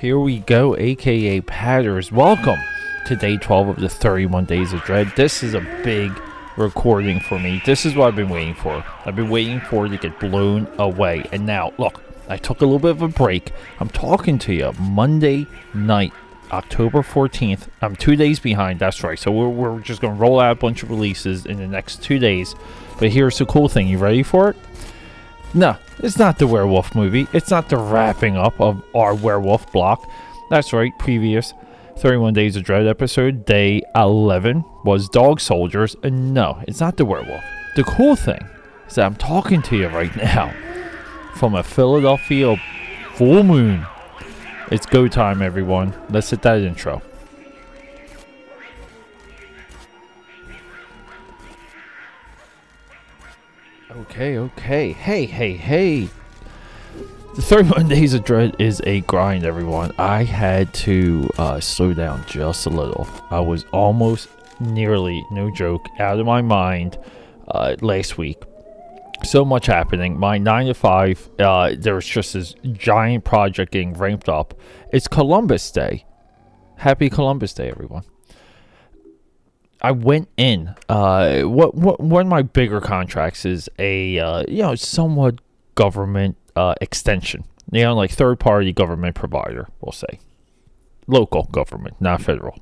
Here we go, aka Patters. Welcome to day 12 of the 31 Days of Dread. This is a big recording for me. This is what I've been waiting for. I've been waiting for it to get blown away. And now, look, I took a little bit of a break. I'm talking to you Monday night, October 14th. I'm two days behind, that's right. So we're, we're just going to roll out a bunch of releases in the next two days. But here's the cool thing you ready for it? No, it's not the werewolf movie. It's not the wrapping up of our werewolf block. That's right, previous 31 Days of Dread episode, day 11, was Dog Soldiers. And no, it's not the werewolf. The cool thing is that I'm talking to you right now from a Philadelphia full moon. It's go time, everyone. Let's hit that intro. Okay, okay. Hey, hey, hey. The 31 Days of Dread is a grind, everyone. I had to uh, slow down just a little. I was almost nearly, no joke, out of my mind uh, last week. So much happening. My 9 to 5, uh, there was just this giant project getting ramped up. It's Columbus Day. Happy Columbus Day, everyone. I went in. Uh, what, what one of my bigger contracts is a uh, you know somewhat government uh, extension. You know, like third party government provider, we'll say, local government, not federal.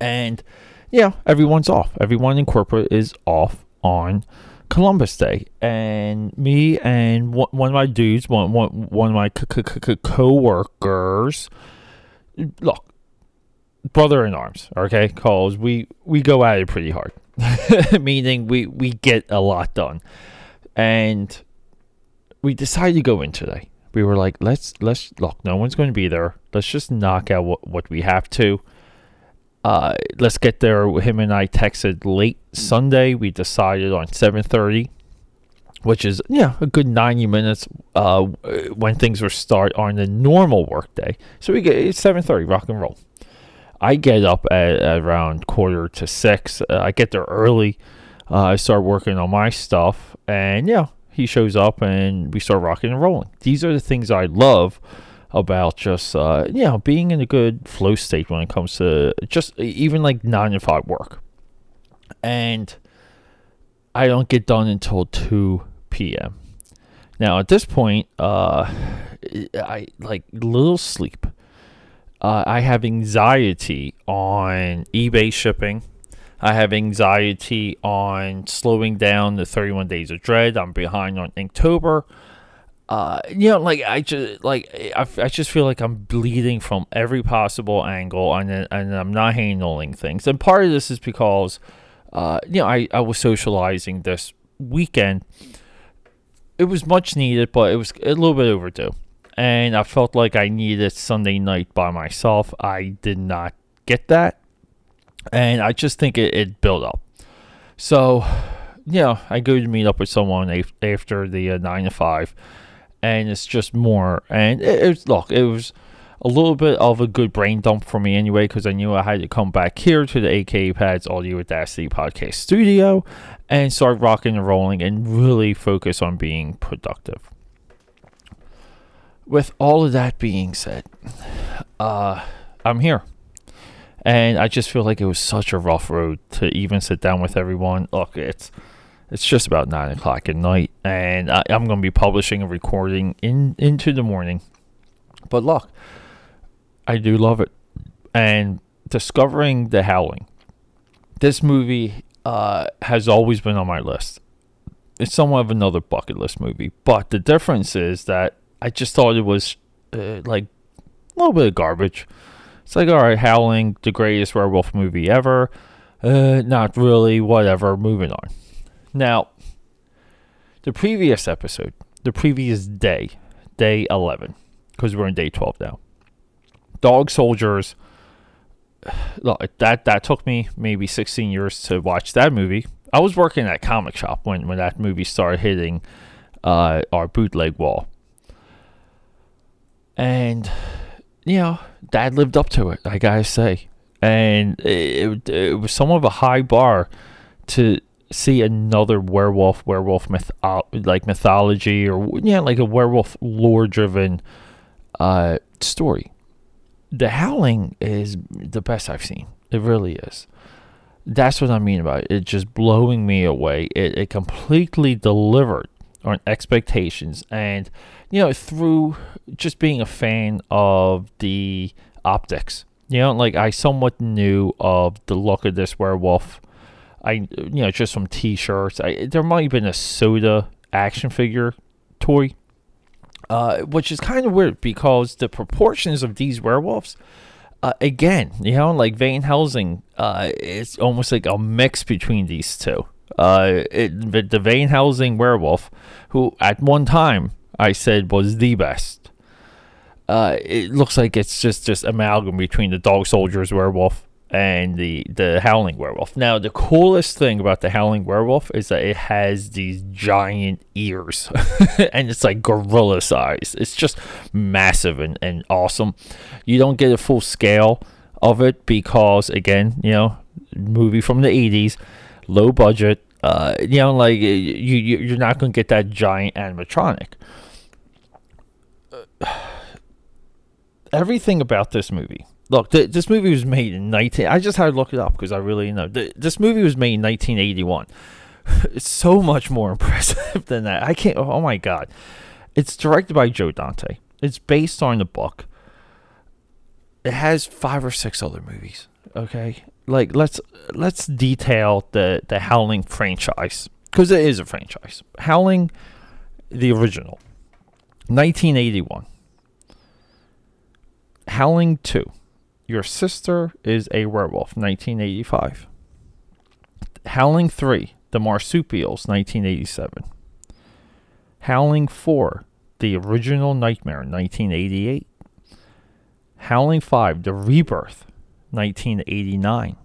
And yeah, everyone's off. Everyone in corporate is off on Columbus Day, and me and one, one of my dudes, one one one of my co-workers. Look, brother in arms, okay? Cause we we go at it pretty hard, meaning we we get a lot done, and we decided to go in today. We were like, let's let's look. No one's going to be there. Let's just knock out what what we have to. Uh, let's get there. Him and I texted late Sunday. We decided on seven thirty, which is yeah a good ninety minutes. Uh, when things were start on the normal workday. So we get it's seven thirty. Rock and roll. I get up at, at around quarter to six. Uh, I get there early. Uh, I start working on my stuff, and yeah, he shows up, and we start rocking and rolling. These are the things I love about just uh, you know being in a good flow state when it comes to just even like nine to five work, and I don't get done until two p.m. Now at this point, uh, I like little sleep uh, I have anxiety on eBay shipping. I have anxiety on slowing down the 31 Days of Dread. I'm behind on Inktober. Uh, you know, like I just like I, I just feel like I'm bleeding from every possible angle, and and I'm not handling things. And part of this is because, uh, you know, I I was socializing this weekend. It was much needed, but it was a little bit overdue and I felt like I needed Sunday night by myself. I did not get that, and I just think it, it built up. So, yeah, I go to meet up with someone af- after the uh, nine to five, and it's just more. And it, it look, it was a little bit of a good brain dump for me anyway, because I knew I had to come back here to the AK Pads Audio Audacity Podcast Studio and start rocking and rolling and really focus on being productive with all of that being said, uh, I'm here. And I just feel like it was such a rough road to even sit down with everyone. Look, it's it's just about nine o'clock at night, and I, am going to be publishing a recording in into the morning. But look, I do love it, and discovering the Howling. This movie uh, has always been on my list. It's somewhat of another bucket list movie, but the difference is that I just thought it was uh, like a little bit of garbage. It's like, all right, Howling, the greatest werewolf movie ever. Uh, not really, whatever, moving on. Now, the previous episode, the previous day, day 11, because we're in day 12 now. Dog Soldiers, look, that, that took me maybe 16 years to watch that movie. I was working at comic shop when, when that movie started hitting uh, our bootleg wall and you know, Dad lived up to it. I gotta say, and it, it was somewhat of a high bar to see another werewolf, werewolf myth, uh, like mythology, or yeah, like a werewolf lore-driven uh, story. The Howling is the best I've seen. It really is. That's what I mean about it. It's just blowing me away. It, it completely delivered on expectations. And, you know, through just being a fan of the optics, you know, like I somewhat knew of the look of this werewolf. I, you know, just from t shirts. There might have been a soda action figure toy, uh, which is kind of weird because the proportions of these werewolves uh, again, you know, like Van Helsing, uh, it's almost like a mix between these two. Uh, it, the, Van Helsing werewolf, who at one time I said was the best. Uh, it looks like it's just just amalgam between the Dog Soldiers werewolf and the the Howling Werewolf. Now, the coolest thing about the Howling Werewolf is that it has these giant ears, and it's like gorilla size. It's just massive and, and awesome. You don't get a full scale of it because, again, you know, movie from the '80s, low budget. Uh, you know, like you, you you're not gonna get that giant animatronic. Everything about this movie Look, th- this movie was made in 19. I just had to look it up because I really know. Th- this movie was made in 1981. it's so much more impressive than that. I can't. Oh my god! It's directed by Joe Dante. It's based on the book. It has five or six other movies. Okay, like let's let's detail the the Howling franchise because it is a franchise. Howling, the original, 1981. Howling 2, your Sister is a Werewolf, 1985. Howling 3, The Marsupials, 1987. Howling 4, The Original Nightmare, 1988. Howling 5, The Rebirth, 1989.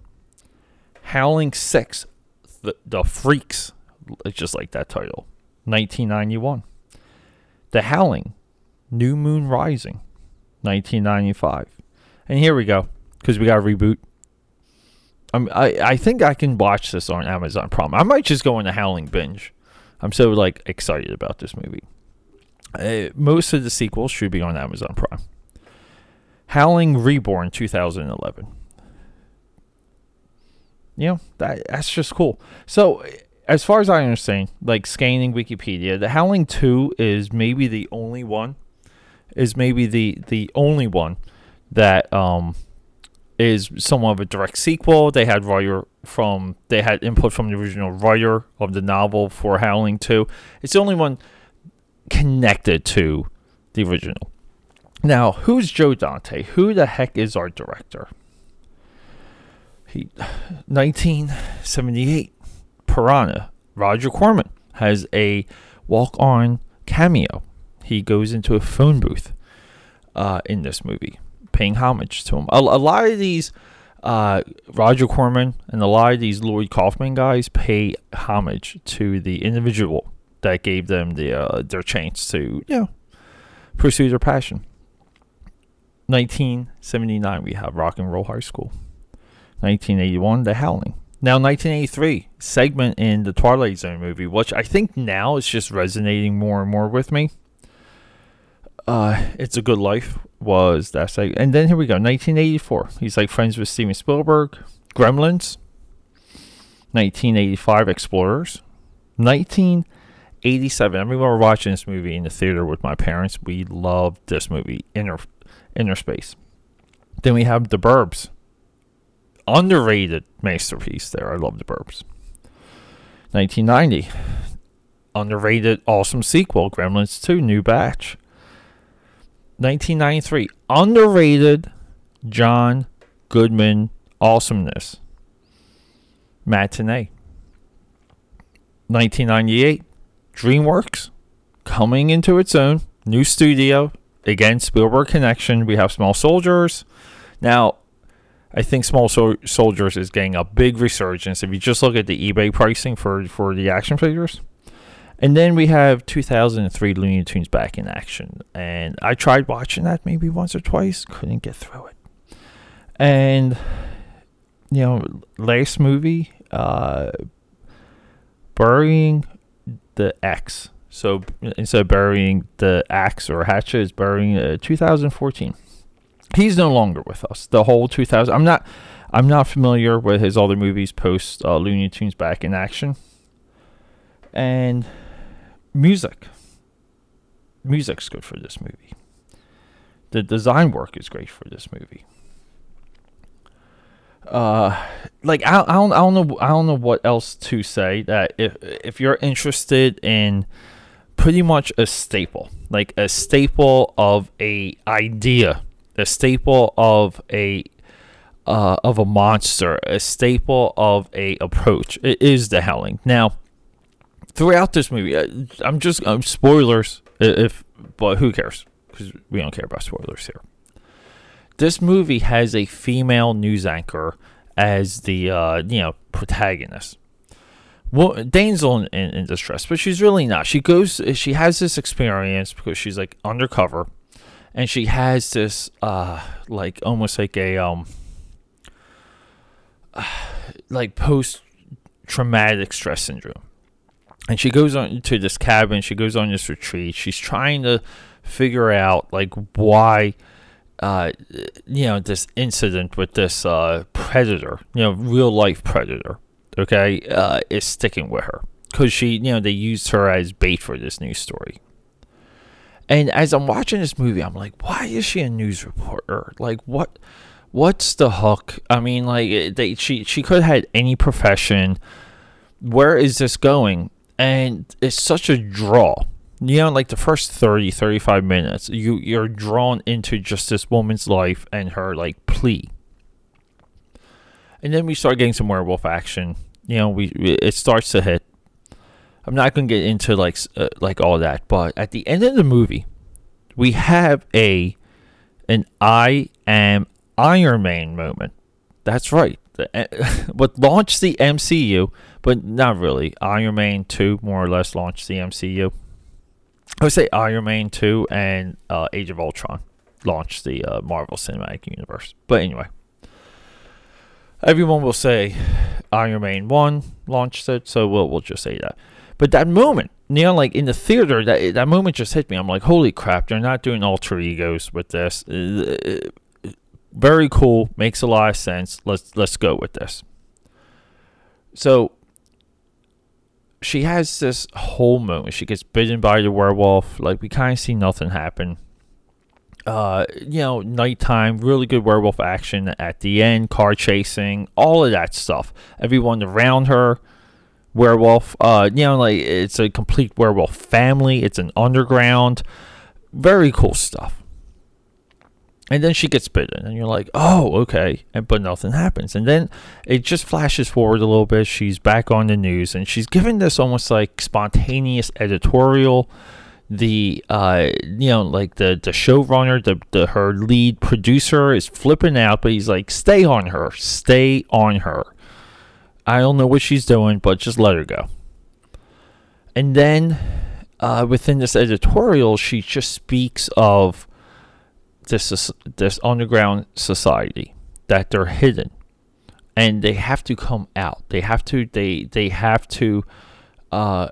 Howling 6, The, the Freaks, it's just like that title, 1991. The Howling, New Moon Rising, 1995. And here we go, because we got a reboot. I'm, I I think I can watch this on Amazon Prime. I might just go on a Howling binge. I'm so like excited about this movie. Uh, most of the sequels should be on Amazon Prime. Howling Reborn 2011. You know, that that's just cool. So as far as I understand, like scanning Wikipedia, the Howling 2 is maybe the only one is maybe the the only one that um, is somewhat of a direct sequel. They had writer from they had input from the original writer of the novel for Howling 2. It's the only one connected to the original. Now, who's Joe Dante? Who the heck is our director? He 1978 Piranha. Roger Corman has a walk-on cameo. He goes into a phone booth uh, in this movie paying homage to him. A, a lot of these uh, Roger Corman and a lot of these Lloyd Kaufman guys pay homage to the individual that gave them the uh, their chance to you know pursue their passion. 1979, we have Rock and Roll High School. 1981, The Howling. Now, 1983, segment in the Twilight Zone movie, which I think now is just resonating more and more with me uh, It's a Good Life was that like, and then here we go, 1984. He's like friends with Steven Spielberg, Gremlins, 1985 Explorers, 1987. I remember watching this movie in the theater with my parents. We loved this movie, Inner Inner Space. Then we have The Burbs, underrated masterpiece. There, I love The Burbs. 1990, underrated, awesome sequel, Gremlins 2, New Batch. 1993, underrated John Goodman awesomeness. Matinee. 1998, DreamWorks coming into its own. New studio. Again, Spielberg connection. We have Small Soldiers. Now, I think Small Sol- Soldiers is getting a big resurgence. If you just look at the eBay pricing for, for the action figures, and then we have 2003 Looney Tunes back in action. And I tried watching that maybe once or twice, couldn't get through it. And, you know, last movie, uh, Burying the Ex. So instead of burying the axe or hatchet, it's burying uh, 2014. He's no longer with us. The whole 2000. I'm not. I'm not familiar with his other movies post uh, Looney Tunes Back in Action. And music. Music's good for this movie. The design work is great for this movie. Uh, like I, I don't I don't know I don't know what else to say. That if if you're interested in pretty much a staple, like a staple of a idea, a staple of a uh, of a monster, a staple of a approach. It is the Howling. Now, throughout this movie, uh, I'm just um, spoilers. If but who cares? Because we don't care about spoilers here. This movie has a female news anchor as the uh, you know protagonist. Well, in, in, in distress, but she's really not. She goes, she has this experience because she's like undercover, and she has this uh like almost like a um like post traumatic stress syndrome. And she goes on to this cabin, she goes on this retreat. She's trying to figure out like why uh, you know this incident with this uh, predator, you know, real life predator, okay, uh, is sticking with her because she, you know, they used her as bait for this news story. And as I'm watching this movie, I'm like, why is she a news reporter? Like, what? what's the hook? I mean, like they she she could have had any profession. Where is this going? And it's such a draw. You know, like the first 30, 35 minutes, you you're drawn into just this woman's life and her like plea. And then we start getting some werewolf action. You know, we it starts to hit. I'm not going to get into like uh, like all that, but at the end of the movie, we have a an I am Iron Man moment. That's right. what launched the MCU, but not really. Iron Man 2 more or less launched the MCU. I would say Iron Man 2 and uh, Age of Ultron launched the uh, Marvel Cinematic Universe. But anyway, everyone will say Iron Man 1 launched it, so we'll, we'll just say that. But that moment, you know, like in the theater, that, that moment just hit me. I'm like, holy crap, they're not doing alter egos with this. Uh, very cool, makes a lot of sense. Let's let's go with this. So she has this whole moment. She gets bitten by the werewolf. Like we kind of see nothing happen. Uh, you know, nighttime, really good werewolf action at the end, car chasing, all of that stuff. Everyone around her, werewolf. Uh, you know, like it's a complete werewolf family. It's an underground, very cool stuff. And then she gets bitten and you're like oh okay. And but nothing happens. And then it just flashes forward a little bit. She's back on the news and she's given this almost like spontaneous editorial. The uh you know like the the showrunner the, the her lead producer is flipping out but he's like stay on her. Stay on her i don't know what she's doing but just let her go. And then uh, within this editorial she just speaks of this this underground society that they're hidden. And they have to come out. They have to they they have to uh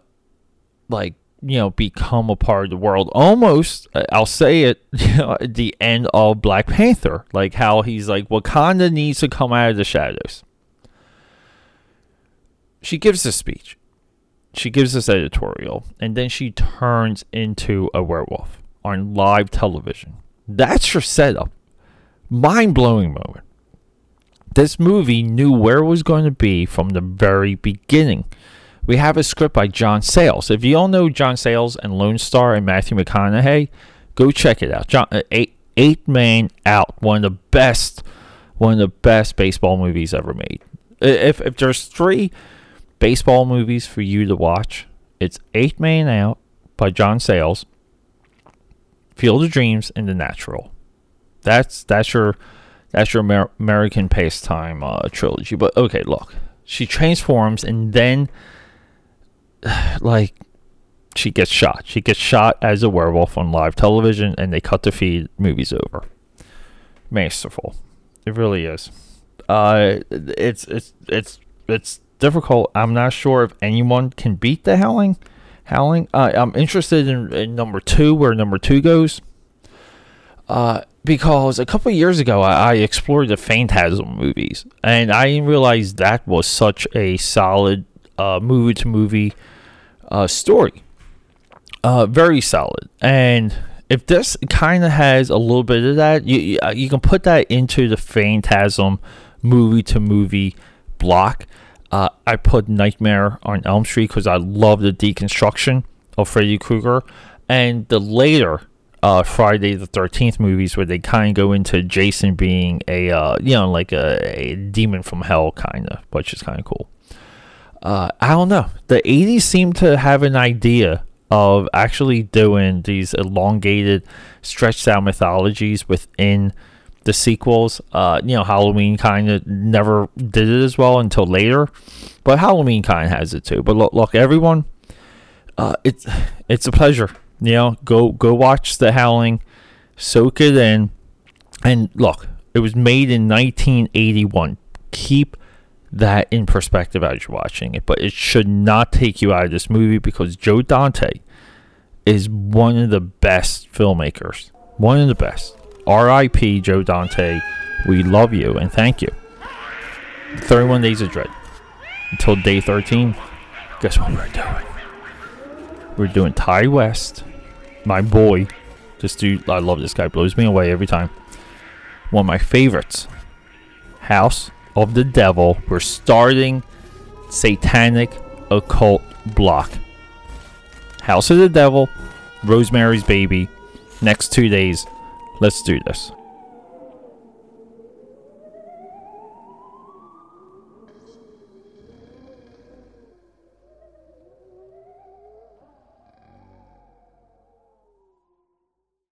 like you know become a part of the world. Almost i'll say it you know, at the end of black panther. Like how he's like wakanda needs to come out of the shadows she gives a speech she gives this editorial and then she turns into a werewolf on live television that's your setup. Mind blowing moment. This movie knew where it was going to be from the very beginning. We have a script by John Sayles. If you don't know John Sayles and Lone Star and Matthew McConaughey, go check it out. John, uh, eight, eight Man Out, one of the best, one of the best baseball movies ever made. If if there's three baseball movies for you to watch, it's Eight Man Out by John Sayles, Field of Dreams, and The Natural. That's that's your that's your Amer- American Pastime uh, trilogy. But okay, look, she transforms and then like she gets shot. She gets shot as a werewolf on live television, and they cut the feed. Movie's over. Masterful, it really is. Uh, it's it's it's it's difficult. I'm not sure if anyone can beat the Howling. Howling. Uh, I'm interested in, in, number two, where number two goes. Uh, because a couple years ago I, I explored the Phantasm movies, and I didn't realize that was such a solid uh, movie to movie uh, story. Uh, very solid, and if this kind of has a little bit of that, you you can put that into the Phantasm movie to movie block. Uh, I put Nightmare on Elm Street because I love the deconstruction of Freddy Krueger, and the later uh, Friday the Thirteenth movies where they kind of go into Jason being a uh, you know like a, a demon from hell kind of, which is kind of cool. Uh, I don't know. The '80s seem to have an idea of actually doing these elongated, stretched out mythologies within the sequels. Uh, you know, Halloween kind of never did it as well until later, but Halloween kind has it too. But look, look, everyone, uh, it's it's a pleasure you know, go go watch The Howling, soak it in, and look, it was made in 1981. Keep that in perspective as you're watching it, but it should not take you out of this movie because Joe Dante is one of the best filmmakers. One of the best. R.I.P. Joe Dante. We love you and thank you. 31 Days of Dread. Until day 13, guess what we're doing? We're doing Ti West, my boy. This dude, I love this guy. Blows me away every time. One of my favorites. House of the Devil. We're starting Satanic Occult Block. House of the Devil, Rosemary's Baby. Next two days. Let's do this.